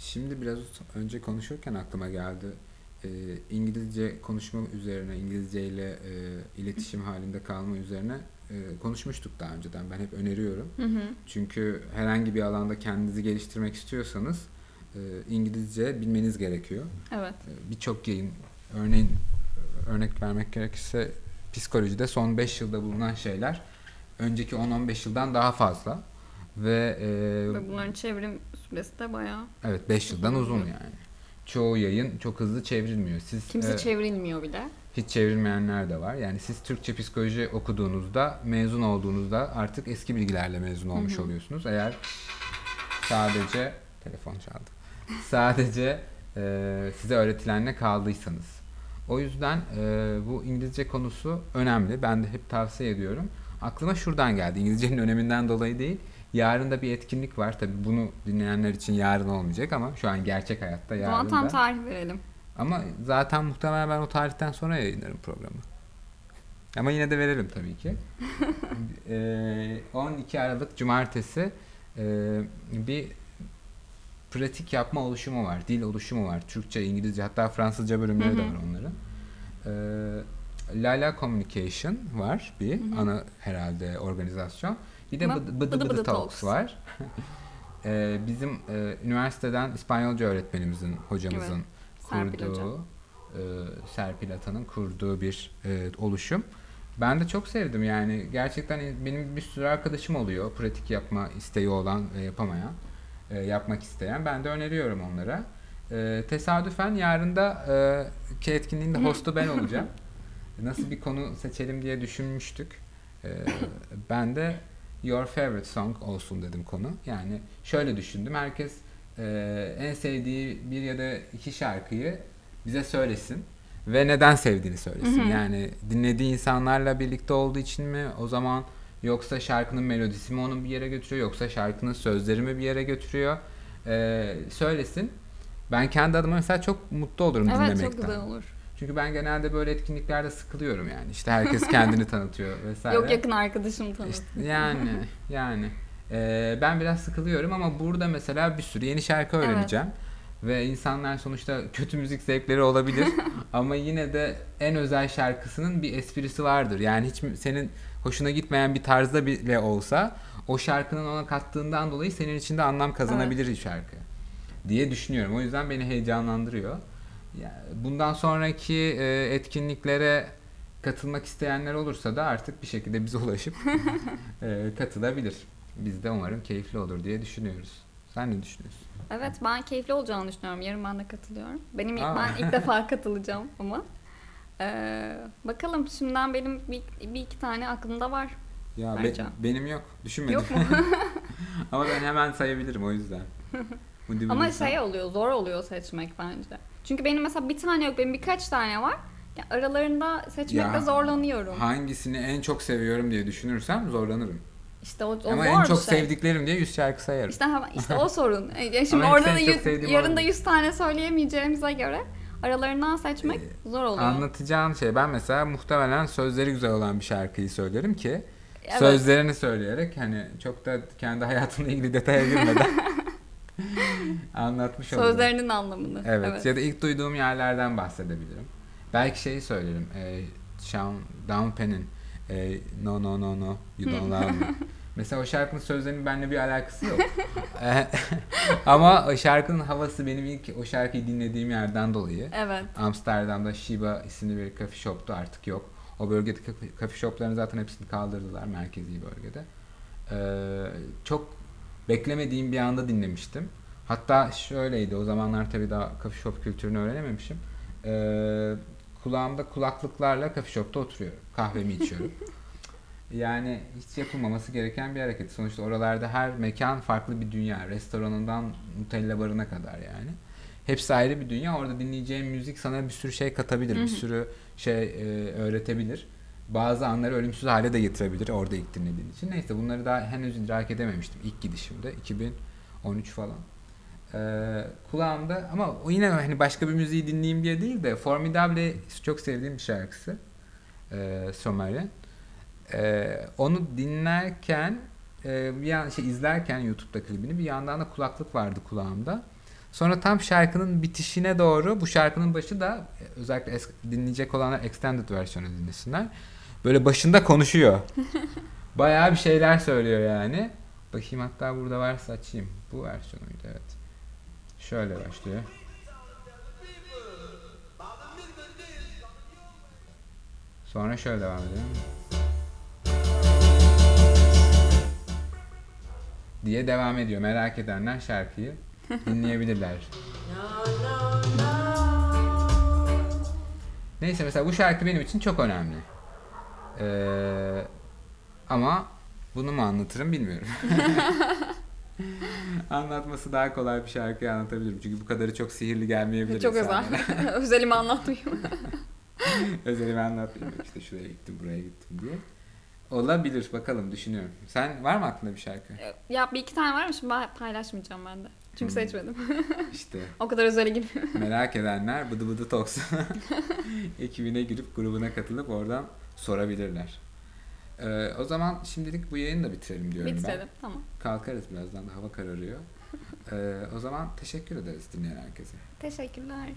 Şimdi biraz önce konuşurken aklıma geldi. Ee, İngilizce konuşma üzerine, İngilizce ile e, iletişim halinde kalma üzerine e, konuşmuştuk daha önceden. Ben hep öneriyorum. Hı hı. Çünkü herhangi bir alanda kendinizi geliştirmek istiyorsanız e, İngilizce bilmeniz gerekiyor. Evet. E, Birçok yayın, örneğin örnek vermek gerekirse psikolojide son 5 yılda bulunan şeyler önceki 10-15 yıldan daha fazla. Ve e, Ve bunların çevrim süresi de bayağı. evet 5 yıldan Uzun. yani. Çoğu yayın çok hızlı çevrilmiyor. Siz Kimse e, çevrilmiyor bile. hiç çevrilmeyenler de var. Yani siz Türkçe psikoloji okuduğunuzda, mezun olduğunuzda artık eski bilgilerle mezun olmuş hı. oluyorsunuz. Eğer sadece telefon çaldı. Sadece e, size öğretilenle kaldıysanız. O yüzden e, bu İngilizce konusu önemli. Ben de hep tavsiye ediyorum. Aklıma şuradan geldi. İngilizcenin öneminden dolayı değil. Yarın da bir etkinlik var. Tabii bunu dinleyenler için yarın olmayacak ama şu an gerçek hayatta yarın zaman tam da. tarih verelim. Ama zaten muhtemelen ben o tarihten sonra yayınlarım programı. Ama yine de verelim tabii ki. Eee, 12 Aralık Cumartesi eee, bir pratik yapma oluşumu var. Dil oluşumu var. Türkçe, İngilizce hatta Fransızca bölümleri de var onların. Eee Lala Communication var bir ana herhalde organizasyon. Bir de Ama Bıdı Bıdı, Bıdı Bıdı Talks Talks. var. Eee, bizim eee, üniversiteden İspanyolca öğretmenimizin, hocamızın Serpil kurduğu, e, Serpil Atan'ın kurduğu bir e, oluşum. Ben de çok sevdim yani gerçekten benim bir sürü arkadaşım oluyor pratik yapma isteği olan ve yapamayan, e, yapmak isteyen. Ben de öneriyorum onlara. E, tesadüfen yarın da e, ki etkinliğin de hostu ben olacağım. Nasıl bir konu seçelim diye düşünmüştük. E, ben de Your Favorite Song olsun dedim konu. Yani şöyle düşündüm. Herkes e, en sevdiği bir ya da iki şarkıyı bize söylesin ve neden sevdiğini söylesin. Hı hı. Yani dinlediği insanlarla birlikte olduğu için mi o zaman yoksa şarkının melodisi mi onu bir yere götürüyor yoksa şarkının sözleri mi bir yere götürüyor E, söylesin. Ben kendi adıma mesela çok mutlu olurum Evet dinlemekten. çok güzel olur. Çünkü ben genelde böyle etkinliklerde sıkılıyorum yani. İşte herkes kendini tanıtıyor vesaire. Yok yakın arkadaşım tanıdı. İşte yani yani Ee, ben biraz sıkılıyorum ama burada mesela bir sürü yeni şarkı Evet. öğreneceğim. Ve insanlar sonuçta kötü müzik zevkleri olabilir ama yine de en özel şarkısının bir esprisi vardır. Yani hiç senin hoşuna gitmeyen bir tarzda bile olsa o şarkının ona kattığından dolayı senin için de anlam kazanabilir bir şarkı diye düşünüyorum. O yüzden beni heyecanlandırıyor. Ya, bundan sonraki e, etkinliklere katılmak isteyenler olursa da artık bir şekilde bize ulaşıp e, katılabilir. Biz de umarım keyifli olur diye düşünüyoruz. Sen ne düşünüyorsun? Evet ben keyifli olacağını düşünüyorum. Yarın ben de katılıyorum. Benim ilk, Aa. ben ilk defa katılacağım ama. Ee, bakalım şimdiden benim bir, bir iki tane aklımda var. Ya be- benim yok. Düşünmedim. Yok mu? Ama ben hemen sayabilirim o yüzden. Bunu ama bilirsen. şey oluyor zor oluyor seçmek bence. Çünkü benim mesela bir tane yok benim birkaç tane var. Ya aralarında seçmekte Ya, zorlanıyorum. Hangisini en çok seviyorum diye düşünürsem zorlanırım. İşte o, o Ama zor en bir çok şey. sevdiklerim diye 100 şarkı sayarım. İşte, hemen- işte o sorun. E, şimdi Ama orada da çok yüz, sevdiğim yarın da olmuyor. 100 tane söyleyemeyeceğimize göre aralarından seçmek zor oluyor. Anlatacağım şey ben mesela muhtemelen sözleri güzel olan bir şarkıyı söylerim ki Evet. sözlerini söyleyerek hani çok da kendi hayatımla ilgili detaya girmeden anlatmış olurum. Sözlerinin anlamını. Evet. ya da ilk duyduğum yerlerden bahsedebilirim. Belki şeyi söylerim. E, Sean Down Penn'in e, No No No No You Don't Love Me. Mesela o şarkının sözlerinin benimle bir alakası yok. E, Ama o şarkının havası benim ilk o şarkıyı dinlediğim yerden dolayı. Evet. Amsterdam'da Shiba isimli bir coffee shop'tu artık yok. O bölgedeki coffee shop'ların zaten hepsini kaldırdılar merkezi bölgede. Ee, çok beklemediğim bir anda dinlemiştim. Hatta şöyleydi o zamanlar tabii daha coffee shop kültürünü öğrenememişim. Ee, kulağımda kulaklıklarla coffee shop'ta oturuyorum. Kahvemi içiyorum. Yani hiç yapılmaması gereken bir hareket. Sonuçta oralarda her mekan farklı bir dünya. Restoranından Nutella barına kadar yani. Hepsi ayrı bir dünya. Orada dinleyeceğin müzik sana bir sürü şey katabilir. Bir sürü şey e, öğretebilir. Bazı anları ölümsüz hale de getirebilir orada ilk dinlediğin için. Neyse bunları daha henüz idrak edememiştim ilk gidişimde. 2013 falan. Ee, kulağımda ama yine hani başka bir müziği dinleyeyim diye değil de Formidable çok sevdiğim bir şarkısı. Ee, Stromae'nin. Ee, onu dinlerken e, bir yan, şey izlerken YouTube'da klibini bir yandan da kulaklık vardı kulağımda. Sonra tam şarkının bitişine doğru bu şarkının başı da e, özellikle es- dinleyecek olanlar extended versiyonu dinlesinler. Böyle başında konuşuyor. Bayağı bir şeyler söylüyor yani. Bakayım hatta burada varsa açayım. Bu versiyonuydu evet. Şöyle başlıyor. Sonra şöyle devam edelim. Diye devam ediyor. Merak edenler şarkıyı dinleyebilirler. Neyse mesela bu şarkı benim için çok önemli. Ee, ama bunu mu anlatırım bilmiyorum. Anlatması daha kolay bir şarkıyı anlatabilirim. Çünkü bu kadarı çok sihirli gelmeyebilir. Çok özel. Özelimi anlatmayayım. Özelimi anlatmayayım. İşte şuraya gittim, buraya gittim diye. Olabilir bakalım düşünüyorum. Sen var mı aklında bir şarkı? ya bir iki tane var mı? Şimdi paylaşmayacağım ben de. Çünkü Hmm. seçmedim. İşte o kadar özele girmiyorum. merak edenler Bıdı Bıdı Talks ekibine girip grubuna katılıp oradan sorabilirler. Ee, o zaman şimdilik bu yayını da bitirelim diyorum Bitirelim. Tamam. ben. Kalkarız birazdan da hava kararıyor. Ee, o zaman teşekkür ederiz dinleyen herkese. Teşekkürler.